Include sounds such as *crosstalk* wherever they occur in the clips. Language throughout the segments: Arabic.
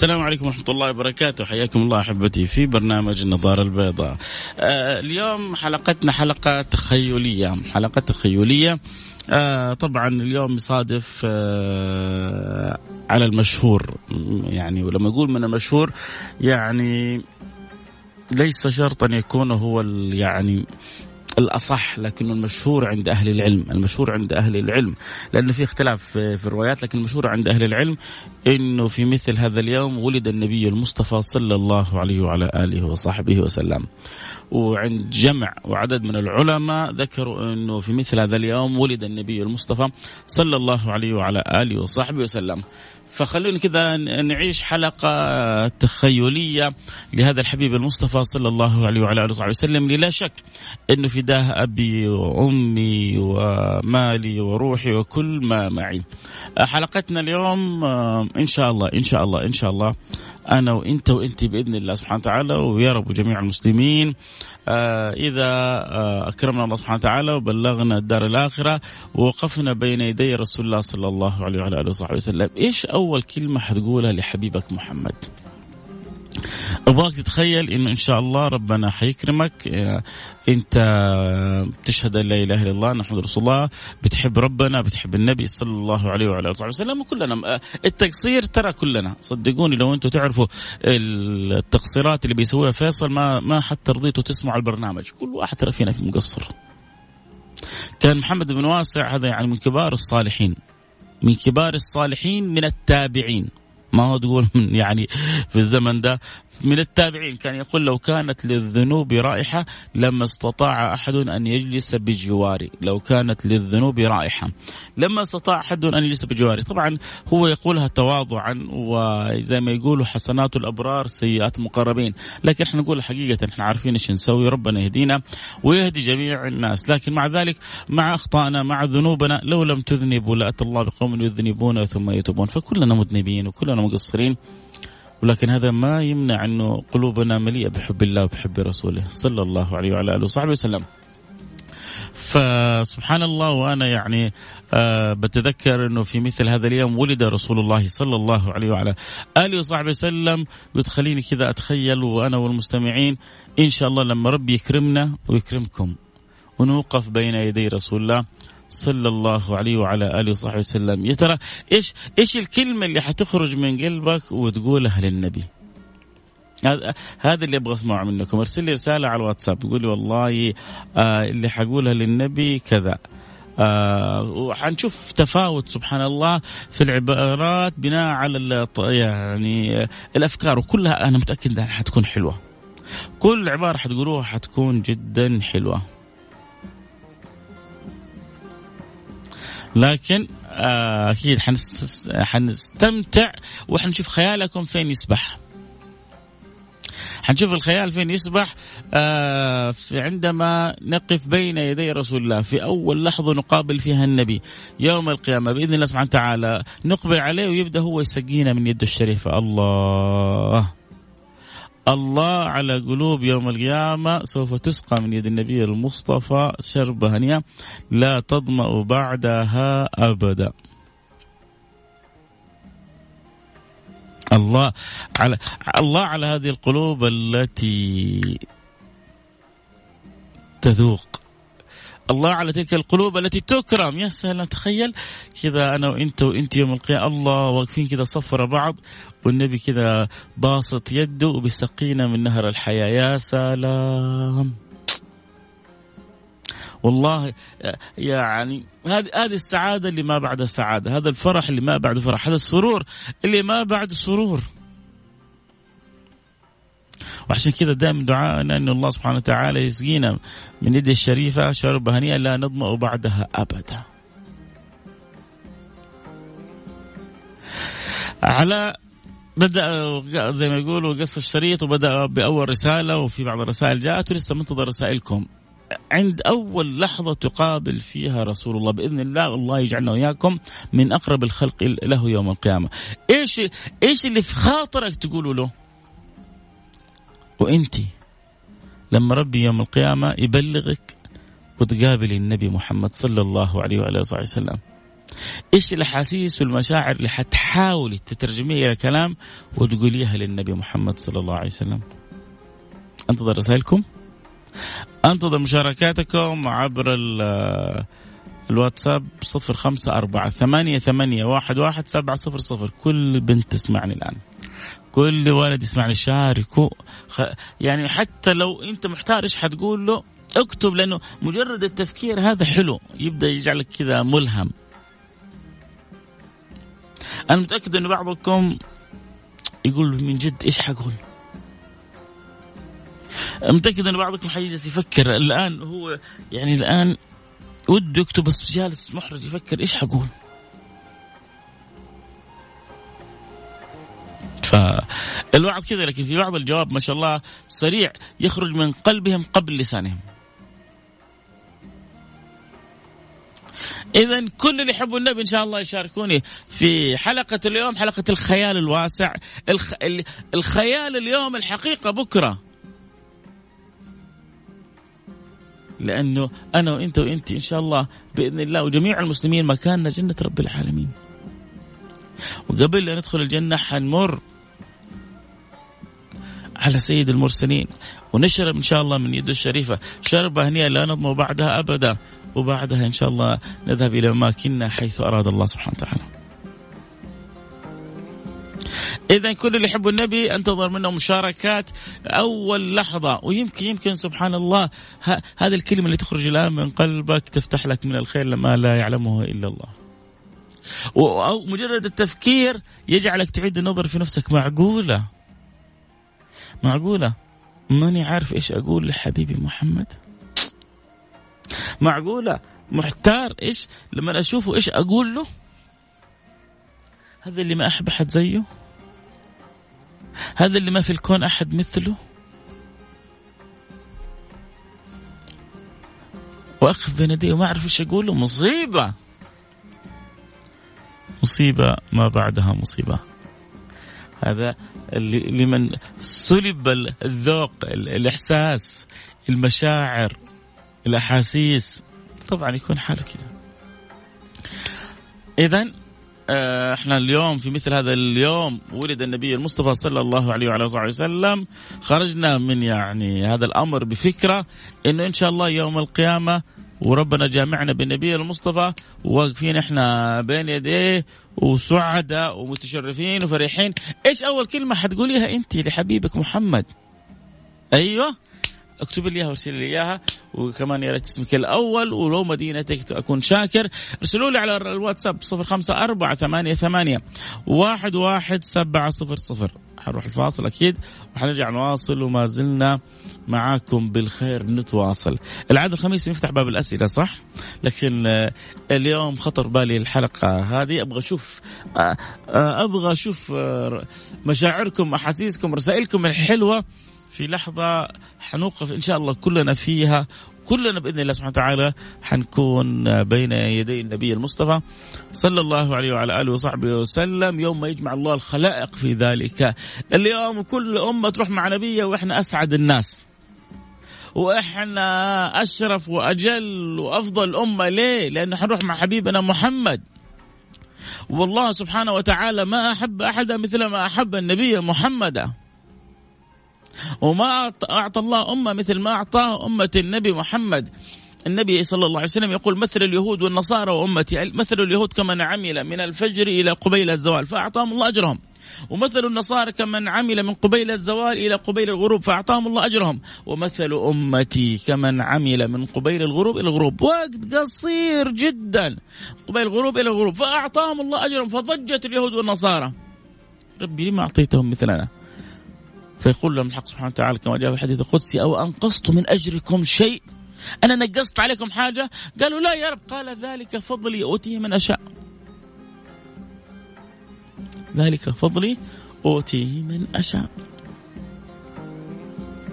السلام عليكم ورحمة الله وبركاته. حياكم الله أحبتي في برنامج النظارة البيضاء. آه اليوم حلقتنا حلقة تخيلية. حلقة تخيلية. آه طبعا اليوم يصادف آه على المشهور. يعني ولما أقول من المشهور يعني ليس شرط أن يكون هو يعني الأصح لكنه المشهور عند أهل العلم المشهور عند أهل العلم لأنه في اختلاف في الروايات لكن المشهور عند أهل العلم أنه في مثل هذا اليوم ولد النبي المصطفى صلى الله عليه وعلى آله وصحبه وسلم. وعند جمع وعدد من العلماء ذكروا أنه في مثل هذا اليوم ولد النبي المصطفى صلى الله عليه وعلى آله وصحبه وسلم. فخلونا كذا نعيش حلقة تخيلية لهذا الحبيب المصطفى صلى الله عليه وعلى آله وصحبه وسلم. لا شك أنه فداه أبي وأمي ومالي وروحي وكل ما معي. حلقتنا اليوم إن شاء الله إن شاء الله إن شاء الله أنا وإنت وانت بإذن الله سبحانه وتعالى ويا رب جميع المسلمين آه إذا آه أكرمنا الله سبحانه وتعالى وبلغنا الدار الآخرة ووقفنا بين يدي رسول الله صلى الله عليه وعلى آله وصحبه وسلم، إيش أول كلمة حتقولها لحبيبك محمد؟ أبغاك تتخيل إنه إن شاء الله ربنا حيكرمك. آه، أنت تشهد أن لا إله إلا الله محمد رسول الله. بتحب ربنا بتحب النبي صلى الله عليه وعلى آله وسلم وكلنا. آه، التقصير ترى كلنا. صدقوني لو أنتم تعرفوا التقصيرات اللي بيسويها فيصل ما ما حتى رضيتوا تسمعوا البرنامج. كل واحد ترى فينا في مقصر. كان محمد بن واسع هذا يعني من كبار الصالحين. من كبار الصالحين من التابعين. ما هو تقول *laughs* يعني في الزمن ده من التابعين كان يقول لو كانت للذنوب رائحة لما استطاع أحد أن يجلس بجواري. لو كانت للذنوب رائحة لما استطاع أحد أن يجلس بجواري. طبعا هو يقولها تواضعا وزي ما يقولوا حسنات الأبرار سيئات المقربين لكن إحنا نقول حقيقة إحنا عارفين إيش نسوي. ربنا يهدينا ويهدي جميع الناس. لكن مع ذلك مع أخطائنا مع ذنوبنا لو لم تذنبوا لأتى الله بقوم يذنبون ثم يتوبون. فكلنا مذنبين وكلنا مقصرين. ولكن هذا ما يمنع أنه قلوبنا مليئة بحب الله وبحب رسوله. صلى الله عليه وعلى آله وصحبه وسلم. فسبحان الله وأنا يعني آه بتذكر أنه في مثل هذا اليوم ولد رسول الله صلى الله عليه وعلى آله وصحبه وسلم. وتخليني كذا أتخيل وأنا والمستمعين إن شاء الله لما ربي يكرمنا ويكرمكم ونوقف بين يدي رسول الله. صلى الله عليه وعلى آله وصحبه وسلم. يا ترى إيش إيش الكلمة اللي حتخرج من قلبك وتقولها للنبي؟ هذا هذا اللي أبغى أسمعه منكم. أرسل لي رسالة على الواتساب. قولي والله آه اللي حقولها للنبي كذا. آه وحنشوف تفاوت سبحان الله في العبارات بناء على يعني الأفكار. وكلها أنا متأكد إنها حتكون حلوة. كل عبارة حتقولوها حتكون جدا حلوة. لكن آه، أكيد حنستمتع وحنشوف خيالكم فين يسبح. حنشوف الخيال فين يسبح آه عندما نقف بين يدي رسول الله في أول لحظة نقابل فيها النبي يوم القيامة بإذن الله سبحانه وتعالى نقبل عليه ويبدأ هو يسقينا من يده الشريفة. الله! الله على قلوب يوم القيامة سوف تسقى من يد النبي المصطفى شربة هنية لا تظمأ بعدها أبدا. الله على الله على هذه القلوب التي تذوق. الله على تلك القلوب التي تكرم. يا سلام تخيل كذا أنا وإنت وإنت يوم القيامة. الله واقفين كذا صفر بعض والنبي كذا باسط يده وبيسقينا من نهر الحياة. يا سلام. والله يعني هذه هذه السعادة اللي ما بعد سعادة هذا الفرح اللي ما بعده فرح هذا السرور اللي ما بعد سرور. وعشان كذا دائما دعائنا أن الله سبحانه وتعالى يسقينا من يده الشريفة شربة هنيئة لا نظمأ بعدها أبدا. على بدأ زي ما يقولوا قص الشريط وبدأ بأول رسالة وفي بعض الرسائل جاءت ولسه منتظر رسائلكم. عند أول لحظة تقابل فيها رسول الله بإذن الله الله يجعلنا وإياكم من أقرب الخلق له يوم القيامة. إيش إيش اللي في خاطرك تقولوا له؟ وأنت لما ربي يوم القيامة يبلغك وتقابل النبي محمد صلى الله عليه وعلى آله وسلم. إيش الأحاسيس والمشاعر اللي حتحاولي تترجميها إلى كلام وتقوليها للنبي محمد صلى الله عليه وسلم؟ أنتظر رسائلكم. أنتظر مشاركاتكم عبر الواتساب صفر خمسة أربعة ثمانية ثمانية واحد واحد سبعة صفر صفر. كل بنت تسمعني الآن. كل ولد يسمعني شاركوا يعني حتى لو أنت محتار إيش حتقول له اكتب لأنه مجرد التفكير هذا حلو يبدأ يجعلك كذا ملهم. أنا متأكد أن بعضكم يقول من جد إيش حقول؟ متأكد أن بعضكم حيجلس يفكر. الآن هو يعني الآن وده يكتب بس جالس محرج يفكر إيش حقول؟ فالوعظ كذا لكن في بعض الجواب ما شاء الله سريع يخرج من قلبهم قبل لسانهم. إذا كل اللي يحبوا النبي إن شاء الله يشاركوني في حلقة اليوم حلقة الخيال الواسع الخ... الخيال اليوم الحقيقة بكرة. لأنه أنا وأنت وأنت إن شاء الله بإذن الله وجميع المسلمين مكاننا جنة رب العالمين. وقبل لا ندخل الجنة حنمر على سيد المرسلين. ونشرب إن شاء الله من يده الشريفة. شربة هنيئة لا نضمو بعدها أبدا. وبعدها إن شاء الله نذهب إلى أماكننا حيث أراد الله سبحانه وتعالى. إذا كل اللي يحبوا النبي انتظر منه مشاركات أول لحظة. ويمكن يمكن سبحان الله هذه الكلمة اللي تخرج الآن من قلبك تفتح لك من الخير لما لا يعلمه إلا الله. أو مجرد التفكير يجعلك تعيد النظر في نفسك معقولة. معقولة؟ ماني عارف إيش أقول لحبيبي محمد. معقولة؟ محتار إيش لما أشوفه إيش أقول له؟ هذا اللي ما أحب أحد زيه. هذا اللي ما في الكون أحد مثله. وأقف بين يديه وما أعرف إيش أقول له مصيبة. مصيبة ما بعدها مصيبة. هذا لمن سلب الذوق الإحساس المشاعر الأحاسيس. طبعا يكون حاله كذا. إذا آه، إحنا اليوم في مثل هذا اليوم ولد النبي المصطفى صلى الله عليه وعلى اله وسلم. خرجنا من يعني هذا الأمر بفكرة إنه إن شاء الله يوم القيامة وربنا جامعنا بالنبي المصطفى. واقفين إحنا بين يديه وسعداء ومتشرفين وفرحين. إيش أول كلمة حتقوليها أنت لحبيبك محمد؟ أيوه. اكتب لي إياها وارسل لي إياها. وكمان يا ريت اسمك الأول ولو مدينتك أكون شاكر. ارسلوا لي على الواتساب 054 88 واحد واحد سبعة صفر صفر. حنروح الفاصل أكيد. وحنرجع نواصل وما زلنا معاكم بالخير نتواصل. العادة الخميس نفتح باب الأسئلة صح؟ لكن آه، اليوم خطر بالي الحلقة هذه. أبغى أشوف آه، آه، أبغى أشوف مشاعركم أحاسيسكم رسائلكم الحلوة في لحظة حنوقف إن شاء الله كلنا فيها. كلنا بإذن الله سبحانه وتعالى حنكون بين يدي النبي المصطفى صلى الله عليه وعلى آله وصحبه وسلم يوم ما يجمع الله الخلائق في ذلك. اليوم كل أمة تروح مع نبيه وإحنا أسعد الناس. وإحنا أشرف وأجل وأفضل أمة ليه؟ لأنه حنروح مع حبيبنا محمد. والله سبحانه وتعالى ما أحب أحدا مثل ما أحب النبي محمدا. وما أعطى الله أمة مثل ما أعطاه أمة النبي محمد النبي صلى الله عليه وسلم يقول مثل اليهود والنصارى وأمتي مثل اليهود كمن عمل من الفجر إلى قبيل الزوال فأعطاهم الله أجرهم ومثل النصارى كمن عمل من قبيل الزوال إلى قبيل الغروب فأعطاهم الله أجرهم. ومثل أمتي كمن عمل من قبيل الغروب إلى الغروب. وقت قصير جدا. قبيل الغروب إلى الغروب. فأعطاهم الله أجرهم. فضجت اليهود والنصارى. ربي لما أعطيتهم مثلنا فيقول لهم الحق سبحانه وتعالى كما جاء في الحديث القدسي أو أنقصت من أجركم شيء؟ أنا نقصت عليكم حاجة؟ قالوا لا يا رب. قال ذلك فضلي أوتيه من أشاء. ذلك فضلي أوتيه من أشاء.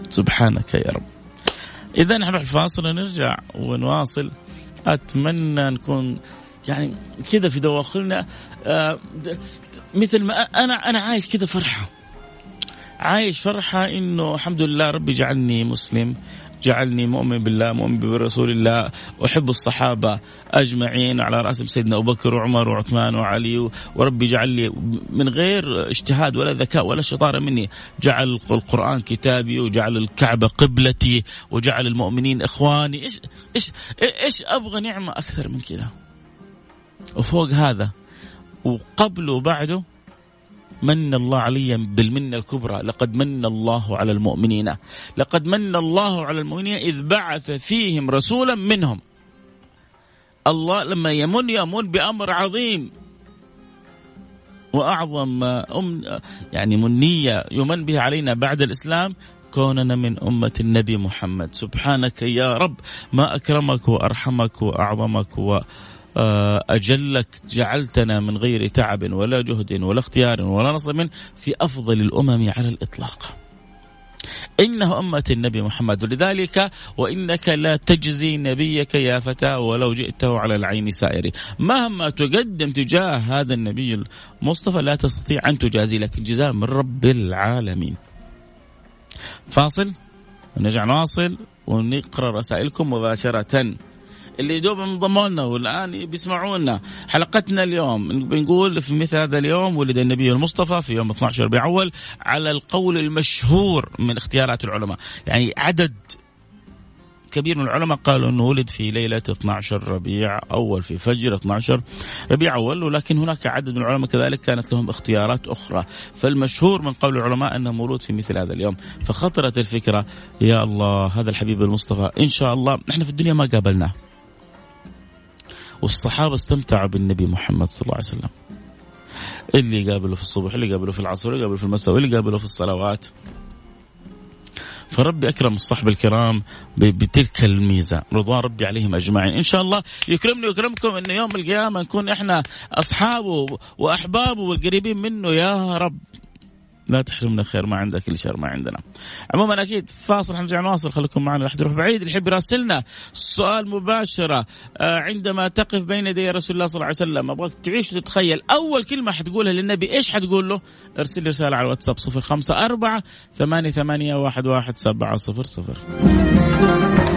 سبحانك يا رب. إذا نروح الفاصل ونرجع ونواصل. أتمنى نكون يعني كذا في دواخلنا آه مثل ما أنا أنا عايش كذا فرحة. عايش فرحة إنه الحمد لله ربي جعلني مسلم. جعلني مؤمن بالله مؤمن برسول الله أحب الصحابة أجمعين على رأسهم سيدنا أبو بكر وعمر وعثمان وعلي وربي جعل لي من غير اجتهاد ولا ذكاء ولا شطارة مني. جعل القرآن كتابي وجعل الكعبة قبلتي وجعل المؤمنين إخواني. إيش إيش إيش أبغى نعمة أكثر من كذا؟ وفوق هذا وقبله وبعده من الله علي بالمنة الكبرى لقد من الله على المؤمنين. لقد من الله على المؤمنين إذ بعث فيهم رسولا منهم. الله لما يمن يمن بأمر عظيم. وأعظم أم يعني منية يمن به علينا بعد الإسلام كوننا من أمة النبي محمد. سبحانك يا رب ما أكرمك وأرحمك وأعظمك و آه، أجلك جعلتنا من غير تعب ولا جهد ولا اختيار ولا نصب في أفضل الأمم على الإطلاق. إنه أمة النبي محمد ولذلك وإنك لا تجزي نبيك يا فتى ولو جئته على العين سائر. مهما تقدم تجاه هذا النبي المصطفى لا تستطيع أن تجازي لك الجزاء من رب العالمين. فاصل ونرجع نواصل ونقرأ رسائلكم مباشرة. اللي دوب انضموا لنا والآن بيسمعونا. حلقتنا اليوم بنقول في مثل هذا اليوم ولد النبي المصطفى في يوم 12 ربيع اول على القول المشهور من اختيارات العلماء. يعني عدد كبير من العلماء قالوا إنه ولد في ليلة 12 ربيع أول في فجر 12 ربيع أول ولكن هناك عدد من العلماء كذلك كانت لهم اختيارات أخرى. فالمشهور من قول العلماء إنه مولود في مثل هذا اليوم. فخطرت الفكرة يا الله هذا الحبيب المصطفى إن شاء الله إحنا في الدنيا ما قابلناه. والصحابة استمتعوا بالنبي محمد صلى الله عليه وسلم. اللي قابله في الصبح اللي قابله في العصر اللي قابله في المساء واللي قابله في الصلوات. فربي أكرم الصحب الكرام بتلك الميزة. رضوان ربي عليهم أجمعين. إن شاء الله يكرمني ويكرمكم إنه يوم القيامة نكون إحنا أصحابه وأحبابه والقريبين منه. يا رب. لا تحرمنا خير ما عندك الشر ما عندنا. عموما أكيد فاصل حنرجع نواصل. خليكم معنا لا تروح يروح بعيد. اللي يحب يراسلنا سؤال مباشرة آه، عندما تقف بين يدي رسول الله صلى الله عليه وسلم أبغاك تعيش وتتخيل أول كلمة حتقولها للنبي إيش حتقول له؟ ارسل لي رسالة على الواتساب 054 88 11700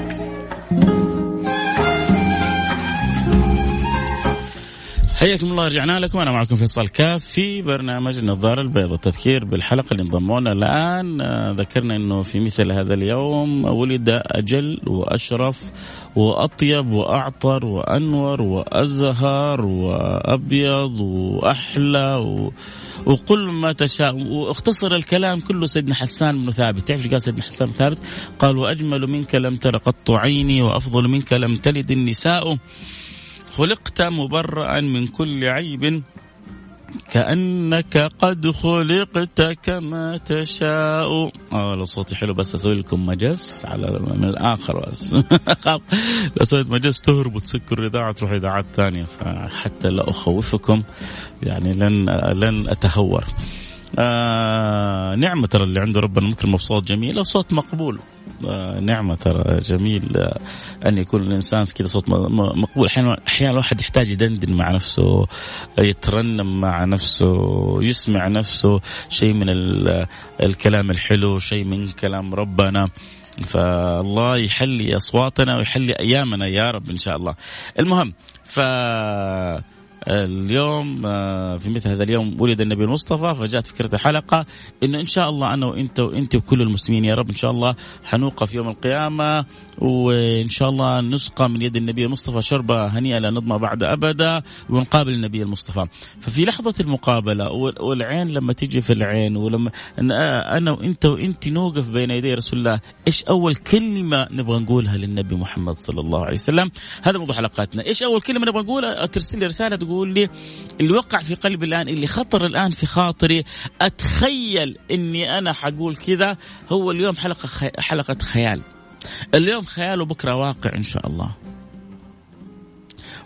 حياكم الله رجعنا لكم. أنا معكم فيصل كاف في برنامج النظاره البيضاء تذكير بالحلقة اللي انضمونا الآن. آه، ذكرنا إنه في مثل هذا اليوم ولد أجل وأشرف وأطيب وأعطر وأنور وأزهر وأبيض وأحلى و... وقل ما تشاء. واختصر الكلام كله سيدنا حسان بن ثابت. تعرف قال سيدنا حسان بن ثابت؟ قال وأجمل منك لم تر قط عيني وأفضل منك لم تلد النساء. خلقت مبرأ من كل عيب كأنك قد خلقت كما تشاء. آه لو صوتي حلو بس أسوي لكم مجس على من الآخر بس. *laughs* لو سويت مجس تهرب وتسكر الإذاعة تروح إذاعات ثانية فحتى لا أخوفكم يعني لن لن أتهور. آه نعمة ترى اللي عنده ربنا ممكن مبسوط جميل وصوت مقبول. آه نعمة ترى. جميل. آه أن يكون الإنسان كذا صوت مقبول. أحيانا أحيانا الواحد يحتاج يدندن مع نفسه يترنم مع نفسه يسمع نفسه. شيء من الكلام الحلو شيء من كلام ربنا. فالله يحلي أصواتنا ويحلي أيامنا يا رب إن شاء الله. المهم ف اليوم آه، في مثل هذا اليوم ولد النبي المصطفى فجاءت فكرة الحلقة إنه إن شاء الله أنا وأنت وأنت وكل المسلمين يا رب إن شاء الله حنوقف يوم القيامة وإن شاء الله نسقى من يد النبي المصطفى شربة هنيئة لا نضمى بعد أبدا ونقابل النبي المصطفى. ففي لحظة المقابلة والعين لما تيجي في العين ولما أنا وأنت وأنت نوقف بين يدي رسول الله إيش أول كلمة نبغى نقولها للنبي محمد صلى الله عليه وسلم؟ هذا موضوع حلقاتنا. إيش أول كلمة نبغى نقولها؟ ترسل لي رسالة تقول لي اللي وقع في قلبي الآن اللي خطر الآن في خاطري أتخيل إني أنا حقول كذا هو اليوم حلقة خي... حلقة خيال. اليوم خيال وبكرة واقع إن شاء الله.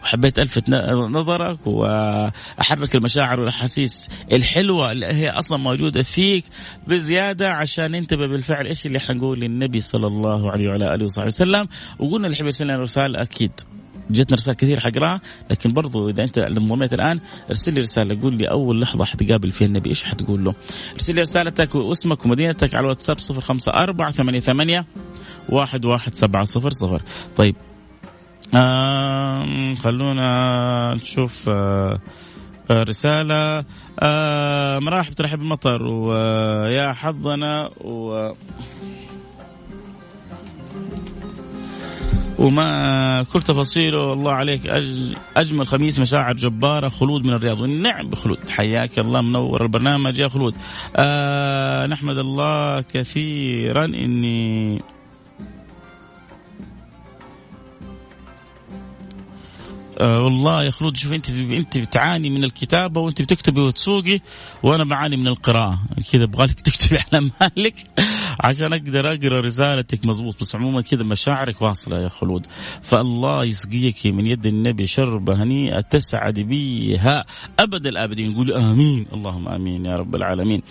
وحبيت ألفت نظرك وأحرك المشاعر والأحاسيس الحلوة اللي هي أصلا موجودة فيك بزيادة عشان ننتبه بالفعل إيش اللي حنقول للنبي صلى الله عليه وعلى آله وصحبه وسلم. وقلنا اللي يحب يرسل رساله أكيد. جتنا رسائل كثير حقراها لكن برضو إذا أنت انضميت الآن ارسل لي رسالة قول لي أول لحظة حتقابل فيها النبي إيش حتقول له؟ ارسل لي رسالتك واسمك ومدينتك على الواتساب 054 88 11700 طيب. آه خلونا نشوف آه رسالة. آه مراحب ترحب بالمطر ويا حظنا و وما كل تفاصيله الله عليك. أجمل خميس مشاعر جبارة خلود من الرياض والنعم بخلود. حياك الله منور البرنامج يا خلود. آه نحمد الله كثيرا إني آه والله يا خلود شوف انت انت بتعاني من الكتابة وانت بتكتبي وتسوقي وأنا بعاني من القراءة. كذا أبغى لك *laughs* تكتبي على مالك عشان أقدر أقرأ رسالتك مضبوط بس عموما كذا مشاعرك واصلة يا خلود. فالله يسقيك من يد النبي شربة هنيئة تسعد بها أبد الآبدين. نقول آمين اللهم آمين يا رب العالمين.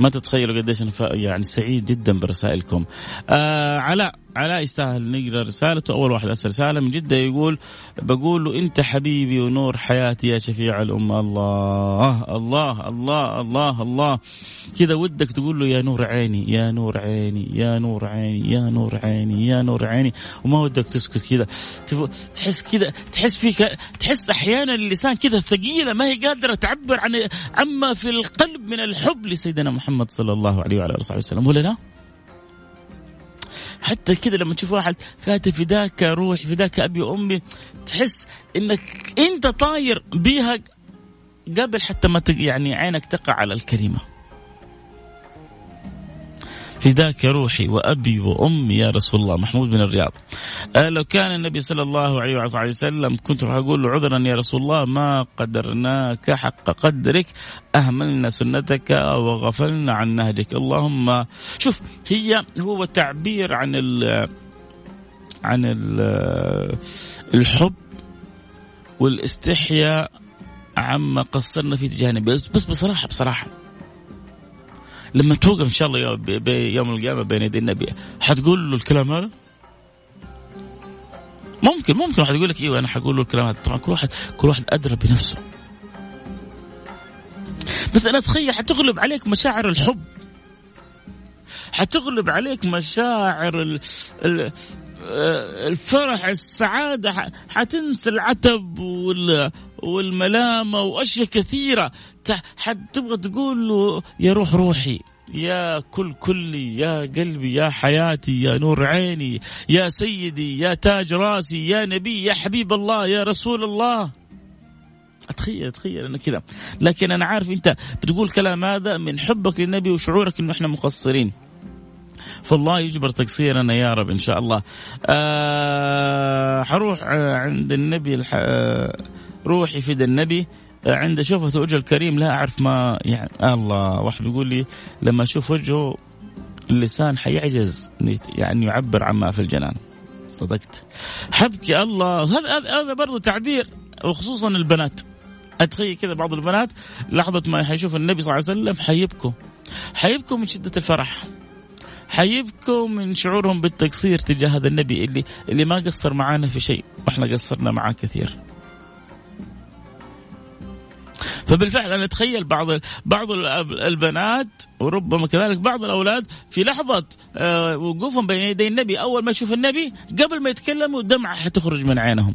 ما تتخيلوا قديش أنا يعني سعيد جدا برسائلكم. آه علاء علاء يستاهل نقرأ رسالته أول واحد ارسل رساله من جدة يقول بقول له أنت حبيبي ونور حياتي يا شفيع الأمة. الله الله الله الله الله. كذا ودك تقول له يا نور عيني يا نور عيني يا نور عيني يا نور عيني يا نور عيني. وما ودك تسكت كذا. تحس كذا تحس فيك تحس أحيانا اللسان كذا ثقيلة ما هي قادرة تعبر عن عما في القلب من الحب لسيدنا محمد صلى الله عليه وعلى آله وصحبه وسلم. ولا لا؟ حتى كذا لما تشوف واحد كاتب فداك روحي فداك أبي وأمي تحس إنك أنت طاير بيها قبل حتى ما يعني عينك تقع على الكلمة. فداك روحي وأبي وأمي يا رسول الله محمود بن الرياض. آه لو كان النبي صلى الله عليه وعلى وسلم كنت أقول له عذرا يا رسول الله ما قدرناك حق قدرك أهملنا سنتك وغفلنا عن نهجك. اللهم شوف هي هو تعبير عن ال عن ال الحب والاستحياء عما قصرنا في تجاه النبي بس بصراحة بصراحة لما توقف إن شاء الله يوم القيامة بين يدي النبي حتقول له الكلام هذا؟ ممكن ممكن واحد يقول لك إيوه أنا حقول له الكلام هذا. طبعا كل واحد كل واحد أدرى بنفسه. بس أنا أتخيل حتغلب عليك مشاعر الحب. حتغلب عليك مشاعر ال ال الفرح السعادة حتنسى العتب والملامة وأشياء كثيرة. حتبغى تقول له يا روح روحي يا كل كلي يا قلبي يا حياتي يا نور عيني يا سيدي يا تاج راسي يا نبي يا حبيب الله يا رسول الله. أتخيل أتخيل أنا كذا. لكن أنا عارف أنت بتقول كلام هذا من حبك للنبي وشعورك إنه إحنا مقصرين. فالله يجبر تقصيرنا يا رب إن شاء الله. أه حروح عند النبي الح... روحي فدى النبي. عند شوفة وجه الكريم لا أعرف ما يعني الله واحد يقول لي لما أشوف وجهه اللسان حيعجز يعني يعبر عما في الجنان. صدقت. حبكي الله. هذا هذا برضه تعبير وخصوصا البنات. أتخيل كذا بعض البنات لحظة ما حيشوف النبي صلى الله عليه وسلم حيبكوا. حيبكوا من شدة الفرح. حيبكوا من شعورهم بالتقصير تجاه هذا النبي اللي اللي ما قصر معانا في شيء. وإحنا قصرنا معاه كثير. فبالفعل أنا أتخيل بعض بعض البنات وربما كذلك بعض الأولاد في لحظة آه، وقوفهم بين يدي النبي. أول ما يشوف النبي قبل ما يتكلموا دمعة حتخرج من عينهم.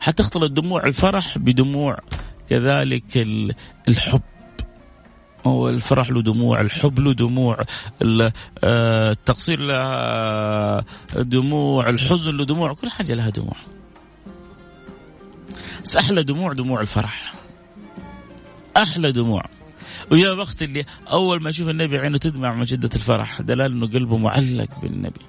حتختلط دموع الفرح بدموع كذلك الحب. هو الفرح له دموع الحب له دموع آه، التقصير له دموع الحزن له دموع كل حاجة لها دموع. بس أحلى دموع دموع الفرح. أحلى دموع. ويا وقت اللي أول ما يشوف النبي عينه تدمع من شدة الفرح دلال أنه قلبه معلق بالنبي.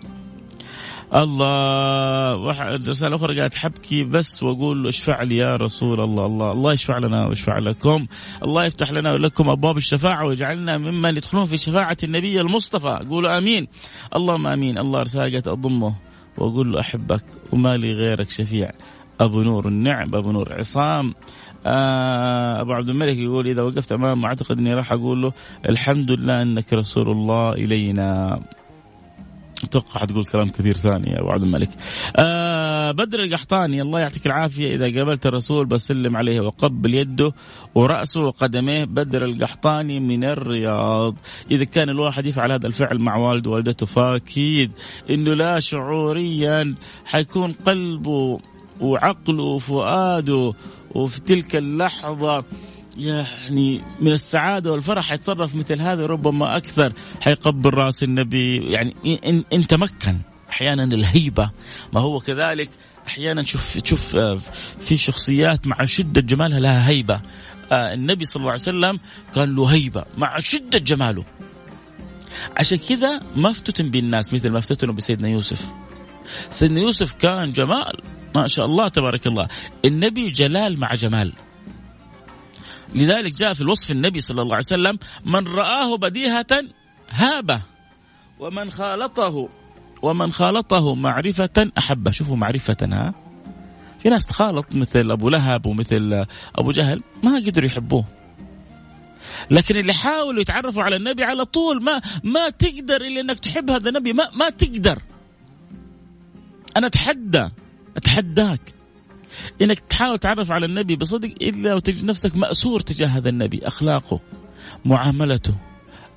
الله رسالة أخرى قالت حبكي بس وأقول له اشفع لي يا رسول الله. الله الله يشفع لنا ويشفع لكم. الله يفتح لنا ولكم أبواب الشفاعة ويجعلنا ممن يدخلون في شفاعة النبي المصطفى. قولوا آمين. اللهم آمين. الله رسالة قالت أضمه وأقول له أحبك وما لي غيرك شفيع. أبو نور النعم أبو نور عصام آه أبو عبد الملك يقول إذا وقفت أمامه أعتقد إني راح أقول له الحمد لله إنك رسول الله إلينا أتوقع حتقول كلام كثير ثاني يا أبو عبد الملك. آه بدر القحطاني الله يعطيك العافية إذا قابلت الرسول بسلم عليه وقبل يده ورأسه وقدميه بدر القحطاني من الرياض. إذا كان الواحد يفعل هذا الفعل مع والد ووالدته فاكيد إنه لا شعوريا حيكون قلبه وعقله وفؤاده وفي تلك اللحظة يعني من السعادة والفرح حيتصرف مثل هذا ربما أكثر حيقبل رأس النبي. يعني إن, إن تمكن أحيانا الهيبة. ما هو كذلك؟ أحيانا شوف تشوف آه، في شخصيات مع شدة جمالها لها هيبة. آه، النبي صلى الله عليه وسلم كان له هيبة مع شدة جماله. عشان كذا ما افتتن بالناس مثل ما افتتنوا بسيدنا يوسف. سيدنا يوسف كان جمال. ما شاء الله تبارك الله. النبي جلال مع جمال. لذلك جاء في الوصف النبي صلى الله عليه وسلم من رآه بديهة هابه ومن خالطه ومن خالطه معرفة أحبه شوفوا معرفة ها؟ في ناس تخالط مثل أبو لهب ومثل أبو جهل ما قدروا يحبوه. لكن اللي حاولوا يتعرفوا على النبي على طول ما ما تقدر إلا إنك تحب هذا النبي ما ما تقدر. أنا أتحدى أتحداك. إنك تحاول تعرف على النبي بصدق إلا وتجد نفسك مأسور تجاه هذا النبي أخلاقه معاملته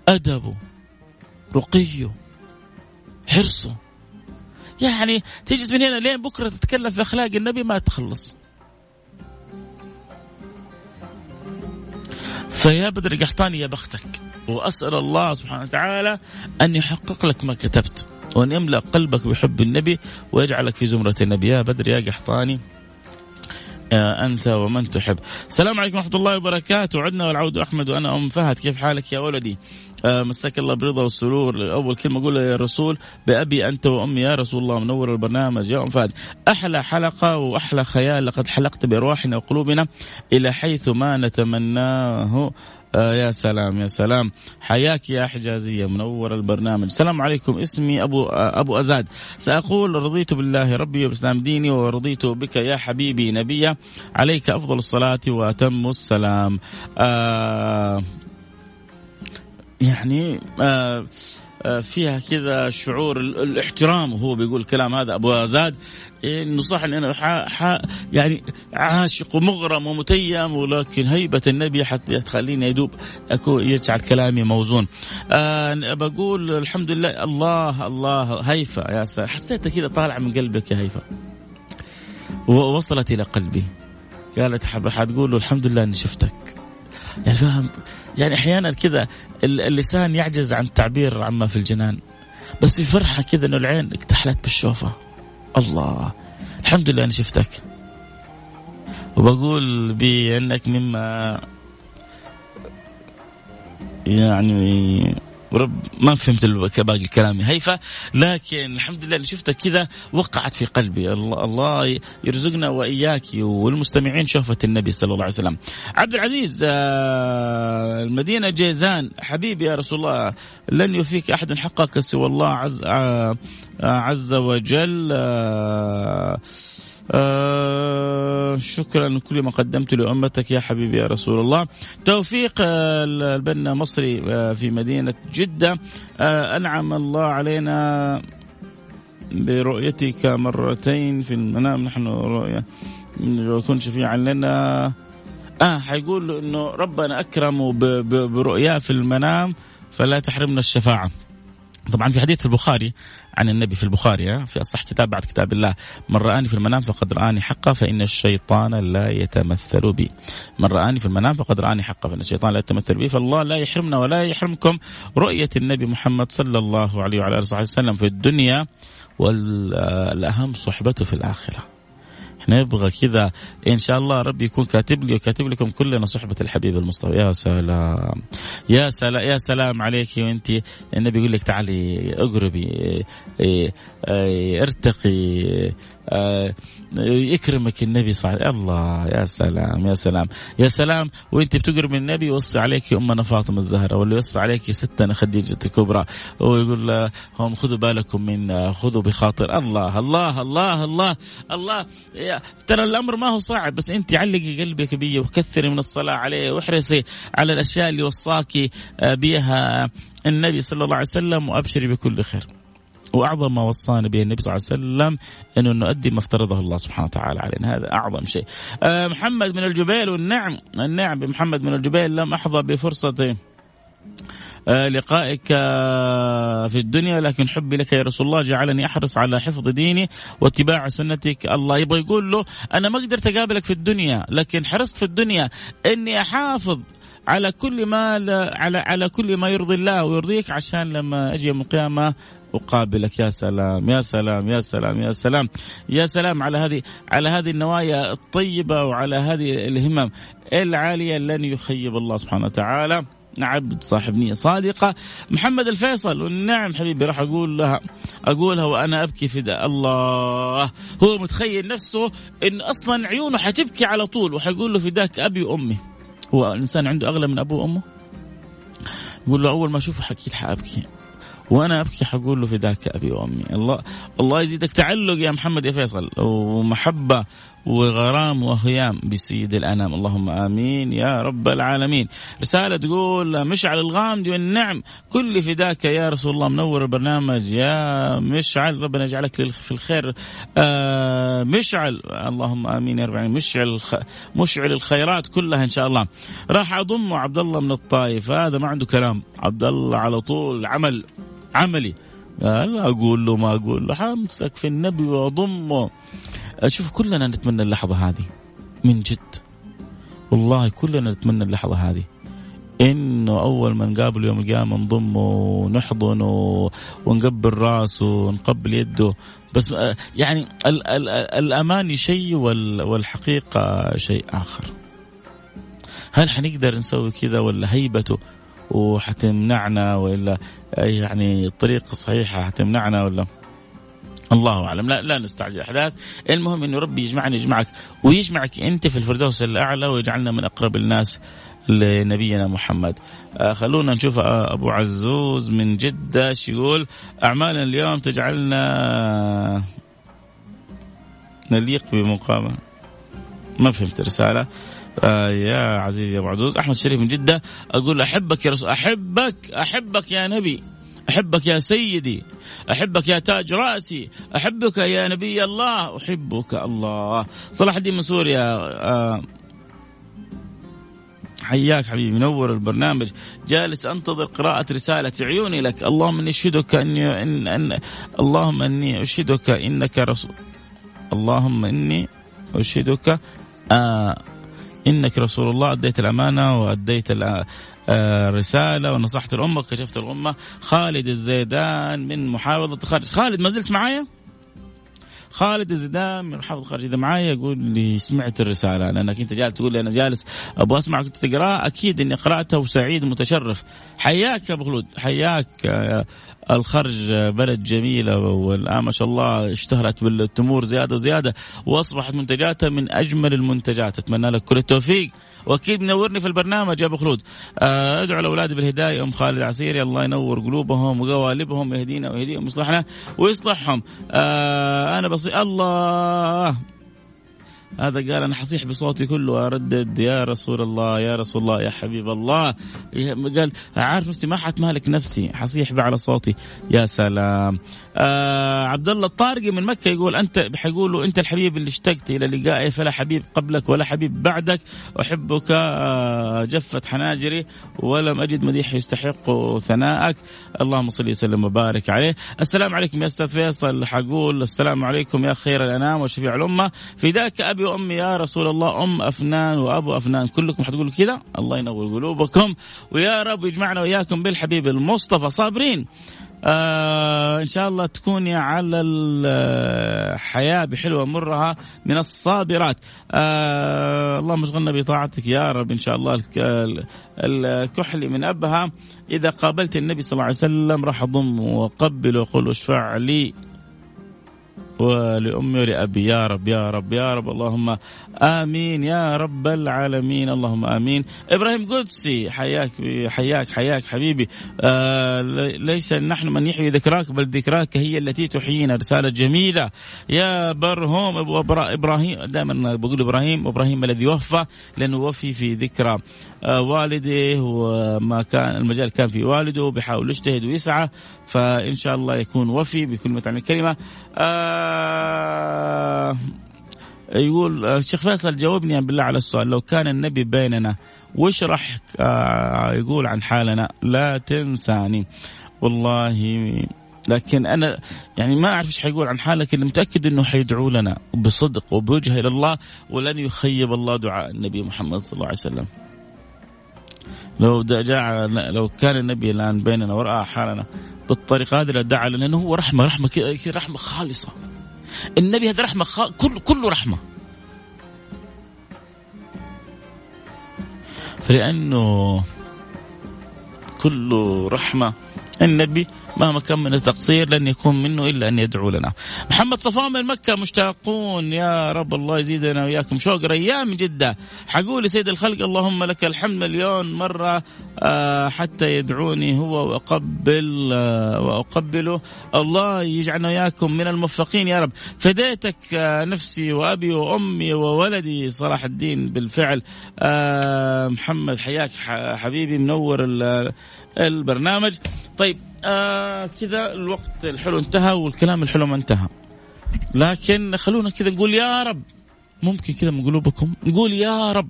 أدبه رقيه حرصه. يعني تجلس من هنا لين بكرة تتكلم في أخلاق النبي ما تخلص. فيا بدر قحطاني يا بختك وأسأل الله سبحانه وتعالى أن يحقق لك ما كتبت. وان يملأ قلبك بحب النبي ويجعلك في زمرة النبي. يا بدر يا قحطاني أنت ومن تحب. السلام عليكم ورحمة الله وبركاته. عدنا والعود أحمد وأنا أم فهد. كيف حالك يا ولدي؟ آه، مساك الله بالرضا والسرور. أول كلمة أقولها يا رسول بأبي أنت وأمي يا رسول الله. منور البرنامج يا أم فهد. أحلى حلقة وأحلى خيال لقد حلقت بأرواحنا وقلوبنا إلى حيث ما نتمناه. آه يا سلام يا سلام. حياك يا حجازية منور البرنامج. السلام عليكم. اسمي أبو آه أبو أزاد. سأقول رضيت بالله ربي وبإسلام ديني ورضيت بك يا حبيبي نبيا. عليك أفضل الصلاة وأتم السلام. آه يعني آه فيها كذا شعور الاحترام وهو بيقول الكلام هذا أبو زاد إنه صح ان أنا ح... يعني عاشق ومغرم ومتيم ولكن هيبة النبي حتى تخليني يدوب يجعل كلامي موزون. أه بقول الحمد لله الله الله هيفا يا سلام حسيتها كذا طالعه من قلبك يا هيفا. ووصلت إلى قلبي. قالت حتقول له الحمد لله إني شفتك. يعني فاهم يعني أحيانا كذا اللسان يعجز عن التعبير عما في الجنان. بس في فرحة كذا إنه العين اكتحلت بالشوفة. الله. الحمد لله اني شفتك. وبقول بانك مما يعني ورب ما فهمت باقي كلامي هيفا لكن الحمد لله اللي شفتها كذا وقعت في قلبي. الله, الله يرزقنا وإياك والمستمعين شوفة النبي صلى الله عليه وسلم. عبد العزيز آه، المدينة جيزان حبيبي يا رسول الله لن يوفيك أحد حقك سوى الله عز, آه، عز وجل. آه، شكرا لكل ما قدمت لأمتك يا حبيبي يا رسول الله. توفيق آه البنا مصري آه في مدينة جدة. آه أنعم الله علينا برؤيتك مرتين في المنام. نحن رؤية كن شفيعا لنا آه حيقول إنه ربنا اكرمه برؤياه في المنام فلا تحرمنا الشفاعة. طبعا في حديث في البخاري عن النبي في البخاري في اصح كتاب بعد كتاب الله من رآني في المنام فقد رآني حقا فإن الشيطان لا يتمثل بي. من رآني في المنام فقد رآني حقا فإن الشيطان لا يتمثل بي. فالله لا يحرمنا ولا يحرمكم رؤية النبي محمد صلى الله عليه وعلى آله وسلم في الدنيا والأهم صحبته في الآخرة نبغى كذا. إن شاء الله ربي يكون كاتب لي وكاتب لكم كلنا صحبة الحبيب المصطفى. يا سلام. يا سلام يا سلام عليك وانت النبي يقول لك تعالي اقربي ارتقي. يكرمك النبي صح الله يا سلام يا سلام. يا سلام وانت بتقرب من النبي يوصي عليك امنا فاطمة الزهراء ولا يوصي عليك ستنا خديجة الكبرى. ويقول لهم خذوا بالكم من خذوا بخاطر الله. الله الله الله الله. ترى الأمر ما هو صعب بس انت علقي قلبك بي وكثري من الصلاة عليه واحرصي على الأشياء اللي وصاكي بها النبي صلى الله عليه وسلم وأبشري بكل خير. وأعظم ما وصانا به النبي صلى الله عليه وسلم إنه نؤدي ما افترضه الله سبحانه وتعالى علينا. هذا أعظم شيء. آه محمد من الجبيل والنعم. النعم بمحمد من الجبيل لم أحظى بفرصة آه لقائك في الدنيا لكن حبي لك يا رسول الله جعلني أحرص على حفظ ديني واتباع سنتك. الله يبغى يقول له أنا ما قدرت أقابلك في الدنيا لكن حرصت في الدنيا إني أحافظ على كل ما على على كل ما يرضي الله ويرضيك عشان لما أجي يوم القيامة أقابلك. يا سلام يا سلام يا سلام يا سلام يا سلام على هذه على هذه النوايا الطيبة وعلى هذه الهمم العالية لن يخيب الله سبحانه وتعالى. عبد صاحب نية صادقة. محمد الفيصل والنعم حبيبي راح أقول لها أقولها وأنا أبكي فداء الله. هو متخيل نفسه إن أصلا عيونه حتبكي على طول وحيقول له فداك أبي وأمي. هو الإنسان عنده أغلى من أبوه وأمه؟ يقول له أول ما أشوفه حكيت حأبكي. وأنا أبكي حقول له فداك أبي وأمي. الله الله يزيدك تعلق يا محمد يا فيصل. ومحبة وغرام وهيام بسيد الأنام. اللهم آمين يا رب العالمين. رسالة تقول مشعل الغامدي والنعم. كل فداك يا رسول الله. منور البرنامج يا مشعل. ربنا يجعلك في الخير. آه مشعل. اللهم آمين يا رب العالمين. مشعل مشعل الخيرات كلها إن شاء الله. راح أضم عبد الله من الطائف. هذا ما عنده كلام. عبد الله على طول. عمل. عملي. أقول له ما أقول له حمسك في النبي واضمه شوف كلنا نتمنى اللحظة هذه. من جد. والله كلنا نتمنى اللحظة هذه. إنه أول ما نقابله يوم القيامة نضمه ونحضنه ونقبل راسه ونقبل يده. بس يعني ال ال الاماني شيء والحقيقة شيء آخر. هل حنقدر نسوي كذا ولا هيبته؟ وحتمنعنا ولا يعني الطريقة الصحيحة حتمنعنا ولا؟ الله أعلم. لا لا نستعجل. الاحداث المهم إنه ربي يجمعني يجمعك ويجمعك أنت في الفردوس الأعلى ويجعلنا من أقرب الناس لنبينا محمد. آه خلونا نشوف آه أبو عزوز من جدة يقول؟ أعمالنا اليوم تجعلنا نليق بمقامه ما فهمت الرسالة. آه يا عزيزي يا أبو عزوز. أحمد شريف من جدة. أقول أحبك يا رسول أحبك أحبك يا نبي. أحبك يا سيدي. أحبك يا تاج رأسي. أحبك يا نبي الله. أحبك الله. صلاح الدين من سوريا آه حياك حبيبي. منور البرنامج. جالس أنتظر قراءة رسالة عيوني لك. اللهم إني أشهدك أني إن أن اللهم إني أشهدك إنك رسول اللهم إني أشهدك آه إنك رسول الله أديت الأمانة وأديت الرسالة ونصحت الأمة وكشفت الأمة خالد الزيدان من محافظة الخارج خالد ما زلت معايا؟ خالد الزيدان من محافظه الخارج إذا معايا يقول لي سمعت الرسالة لأنك أنت جالس تقول لي أنا جالس أبغى اسمع كنت تقراه أكيد إني قراتها وسعيد ومتشرف. حياك يا أبو خلود. حياك الخرج بلد جميلة والآن ما شاء الله اشتهرت بالتمور زيادة وزيادة وأصبحت منتجاتها من أجمل المنتجات. أتمنى لك كل التوفيق. وأكيد منورني في البرنامج يا أبو خلود. آه، ادعو الأولاد بالهداية. أم خالد عسيري الله ينور قلوبهم وقوالبهم يهدينا ويهديهم ويصلحنا ويصلحهم. آه أنا بصي الله. هذا قال أنا حصيح بصوتي كله. واردد يا رسول الله يا رسول الله يا حبيب الله. قال عارف نفسي ما حتمالك نفسي. حصيح على صوتي. يا سلام. آه عبد الله الطارقي من مكة يقول أنت حيقولوا أنت الحبيب اللي اشتقت إلى لقائي فلا حبيب قبلك ولا حبيب بعدك. أحبك آه جفت حناجري ولم أجد مديح يستحق ثناءك. اللهم صل وسلم وبارك عليه. السلام عليكم يا أستاذ فيصل. حقول السلام عليكم يا خير الأنام وشفيع الأمة. فداك أبي وأمي يا رسول الله أم أفنان وأبو أفنان. كلكم حتقولوا كذا؟ الله ينور قلوبكم. ويا رب يجمعنا وإياكم بالحبيب المصطفى. صابرين. آه إن شاء الله تكوني على الحياة بحلوة مرها من الصابرات. آه اللهم اشغلنا بطاعتك يا رب. إن شاء الله الكحل من أبها. إذا قابلت النبي صلى الله عليه وسلم راح اضم واقبل واقول اشفع لي. ولأمي ولأبي يا رب يا رب يا رب. اللهم آمين يا رب العالمين. اللهم آمين. إبراهيم قدسي حياك حياك حياك حبيبي. آه ليس نحن من يحيي ذكراك بل ذكراك هي التي تحيينا. رسالة جميلة. يا برهوم أبو إبراهيم دائما بقول إبراهيم إبراهيم الذي وفى لأنه وفي في ذكرى. آه والده وما كان المجال كان في والده بيحاول يجتهد ويسعى فإن شاء الله يكون وفي بكل معنى الكلمة. آه يقول الشيخ فيصل جاوبني بالله على السؤال لو كان النبي بيننا وش راح آه يقول عن حالنا لا تنساني والله لكن أنا يعني ما أعرف إيش حيقول عن حالك لكن متأكد إنه حيدعو لنا بصدق وبوجه إلى الله ولن يخيب الله دعاء النبي محمد صلى الله عليه وسلم. لو جاء لو كان النبي الآن بيننا ورأى حالنا بالطريقة هذه لدعا لأنه هو رحمة رحمة كذا رحمة خالصة. النبي هذا رحمة خ... كل كله رحمة. فلأنه كله رحمة النبي مهما كان من التقصير لن يكون منه إلا أن يدعو لنا. محمد صفوان من مكة مشتاقون. يا رب الله يزيدنا وإياكم. شوق ريان من جدة. حقول سيد الخلق اللهم لك الحمد مليون مرة آه حتى يدعوني هو وأقبل آه وأقبله. الله يجعلنا وإياكم من الموفقين يا رب. فديتك آه نفسي وأبي وأمي وولدي صلاح الدين بالفعل. محمد حياك حبيبي منور البرنامج. طيب آه كذا الوقت الحلو انتهى والكلام الحلو ما انتهى. لكن خلونا كذا نقول يا رب ممكن كذا من قلوبكم نقول يا رب.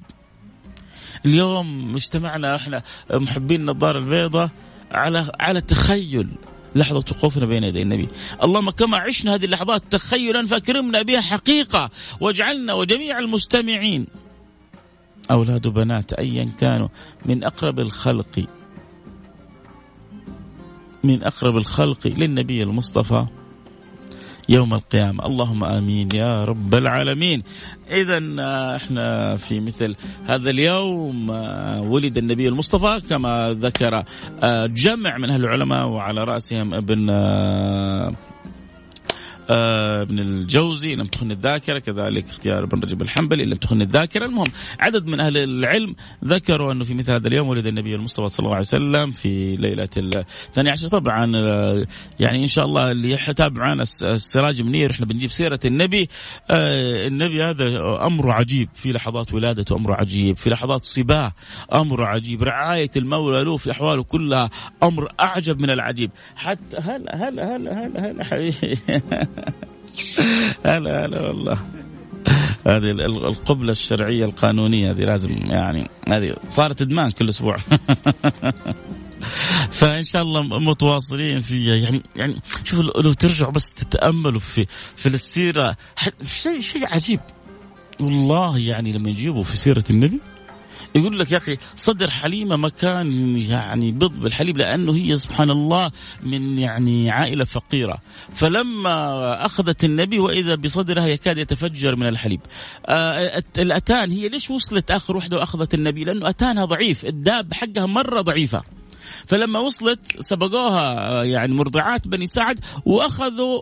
اليوم اجتمعنا إحنا محبين النظاره البيضاء على على تخيل لحظة وقوفنا بين يدي النبي. اللهم كما عشنا هذه اللحظات تخيلا فاكرمنا بها حقيقة واجعلنا وجميع المستمعين أولاد وبنات أيا كانوا من أقرب الخلق. من أقرب الخلق للنبي المصطفى يوم القيامة. اللهم آمين يا رب العالمين. إذا آه، إحنا في مثل هذا اليوم آه، ولد النبي المصطفى كما ذكر آه، جمع من أهل العلماء وعلى رأسهم ابن ابن الجوزي لم تخن الذاكرة كذلك اختيار ابن رجب الحنبلي لم تخن الذاكرة. المهم عدد من أهل العلم ذكروا أنه في مثل هذا اليوم ولد النبي المصطفى صلى الله عليه وسلم في ليلة الثاني عشر. طبعا آه، يعني إن شاء الله اللي يتابع معنا السراج منير إحنا بنجيب سيرة النبي. آه، النبي هذا امره عجيب في لحظات ولادته امره عجيب في لحظات صباه امره عجيب رعاية المولى له في أحواله كلها أمر أعجب من العجيب. حتى هلا هلا هلا هلا هلا حبيبي *laughs* *laughs* هلا هلا والله. هذه القبلة الشرعية القانونية هذه لازم يعني هذه صارت إدمان كل أسبوع. *laughs* فإن شاء الله متواصلين فيها يعني يعني شوفوا لو ترجعوا بس تتأملوا في في السيرة شيء شيء عجيب. والله يعني لما يجيبوا في سيرة النبي يقول لك يا أخي صدر حليمة مكان يعني بض بالحليب لأنه هي سبحان الله من يعني عائلة فقيرة. فلما أخذت النبي وإذا بصدرها يكاد يتفجر من الحليب. آه الأتان هي ليش وصلت آخر وحدة وأخذت النبي؟ لأنه أتانها ضعيف. الداب حقها مرة ضعيفة. فلما وصلت سبقوها يعني مرضعات بني سعد وأخذوا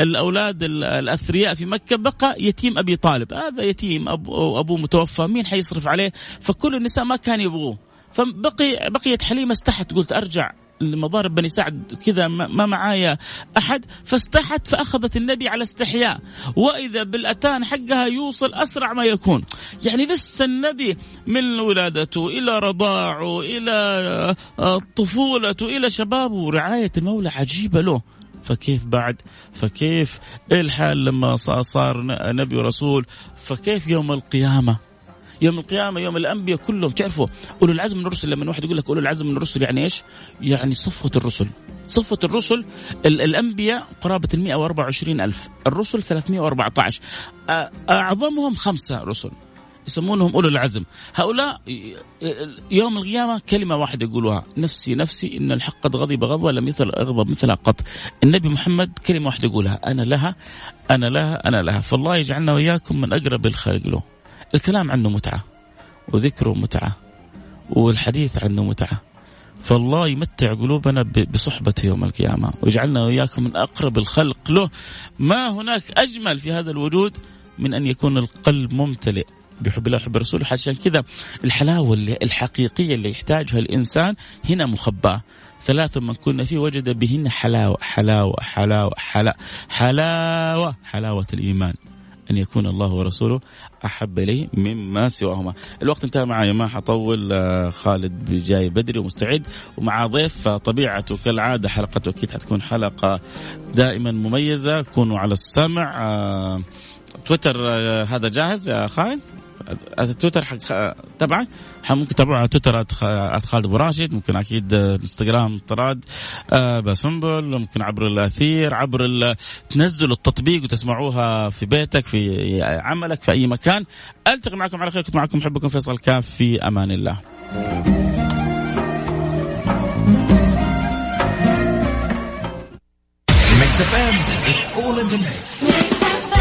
الأولاد الأثرياء في مكة بقى يتيم أبي طالب. هذا يتيم أبوه متوفى مين حيصرف عليه؟ فكل النساء ما كان يبغوه. فبقي بقيت حليمة استحت قلت أرجع لمضارب بني سعد كذا ما معايا أحد فاستحت فأخذت النبي على استحياء. وإذا بالأتان حقها يوصل أسرع ما يكون. يعني لسه النبي من ولادته إلى رضاعه إلى آه، طفولته إلى شبابه رعايه المولى عجيبة له. فكيف بعد؟ فكيف الحال لما صار نبي ورسول؟ فكيف يوم القيامة؟ يوم القيامة يوم الأنبياء كلهم. تعرفوا أولو العزم من الرسل لما واحد يقول لك أولو العزم من الرسل يعني إيش؟ يعني صفوة الرسل. صفة الرسل الأنبياء قرابة ال 124 ألف الرسل 314 أعظمهم خمسة رسل يسمونهم أولو العزم. هؤلاء يوم القيامة كلمة واحدة يقولوها نفسي نفسي إن الحق قد غضب غضبة لم يثل أغضب مثلها قط. النبي محمد كلمة واحدة يقولها أنا لها أنا لها أنا لها. فالله يجعلنا وإياكم من أقرب الخلق له. الكلام عنه متعة وذكره متعة والحديث عنه متعة. فالله يمتع قلوبنا بصحبته يوم القيامة ويجعلنا وإياكم من أقرب الخلق له. ما هناك أجمل في هذا الوجود من أن يكون القلب ممتلئ بحب الله وحب الرسول. عشان كذا الحلاوة الحقيقية اللي يحتاجها الإنسان هنا مخبأة. ثلاث من كنا فيه وجد بهن حلاوة حلاوة حلاوة حلاوة حلاوة حلاوة الإيمان. أن يكون الله ورسوله أحب إليه مما سواهما. الوقت انتهى معي ما حطول آه، خالد جاي بدري ومستعد ومع ضيف طبيعته كالعادة حلقته أكيد حتكون حلقة دائما مميزة. كونوا على السمع آه، تويتر آه، هذا جاهز يا خالد؟ التويتر حق تبعك ممكن تتابعوا على تويتر خالد أبو راشد. ممكن أكيد إنستغرام طراد آه، بسنبل ممكن عبر الأثير عبر تنزلوا التطبيق وتسمعوها في بيتك في عملك في أي مكان. ألتقي معكم على خير. كنت معكم محبكم فيصل كاف. في أمان الله. It's all in the mix.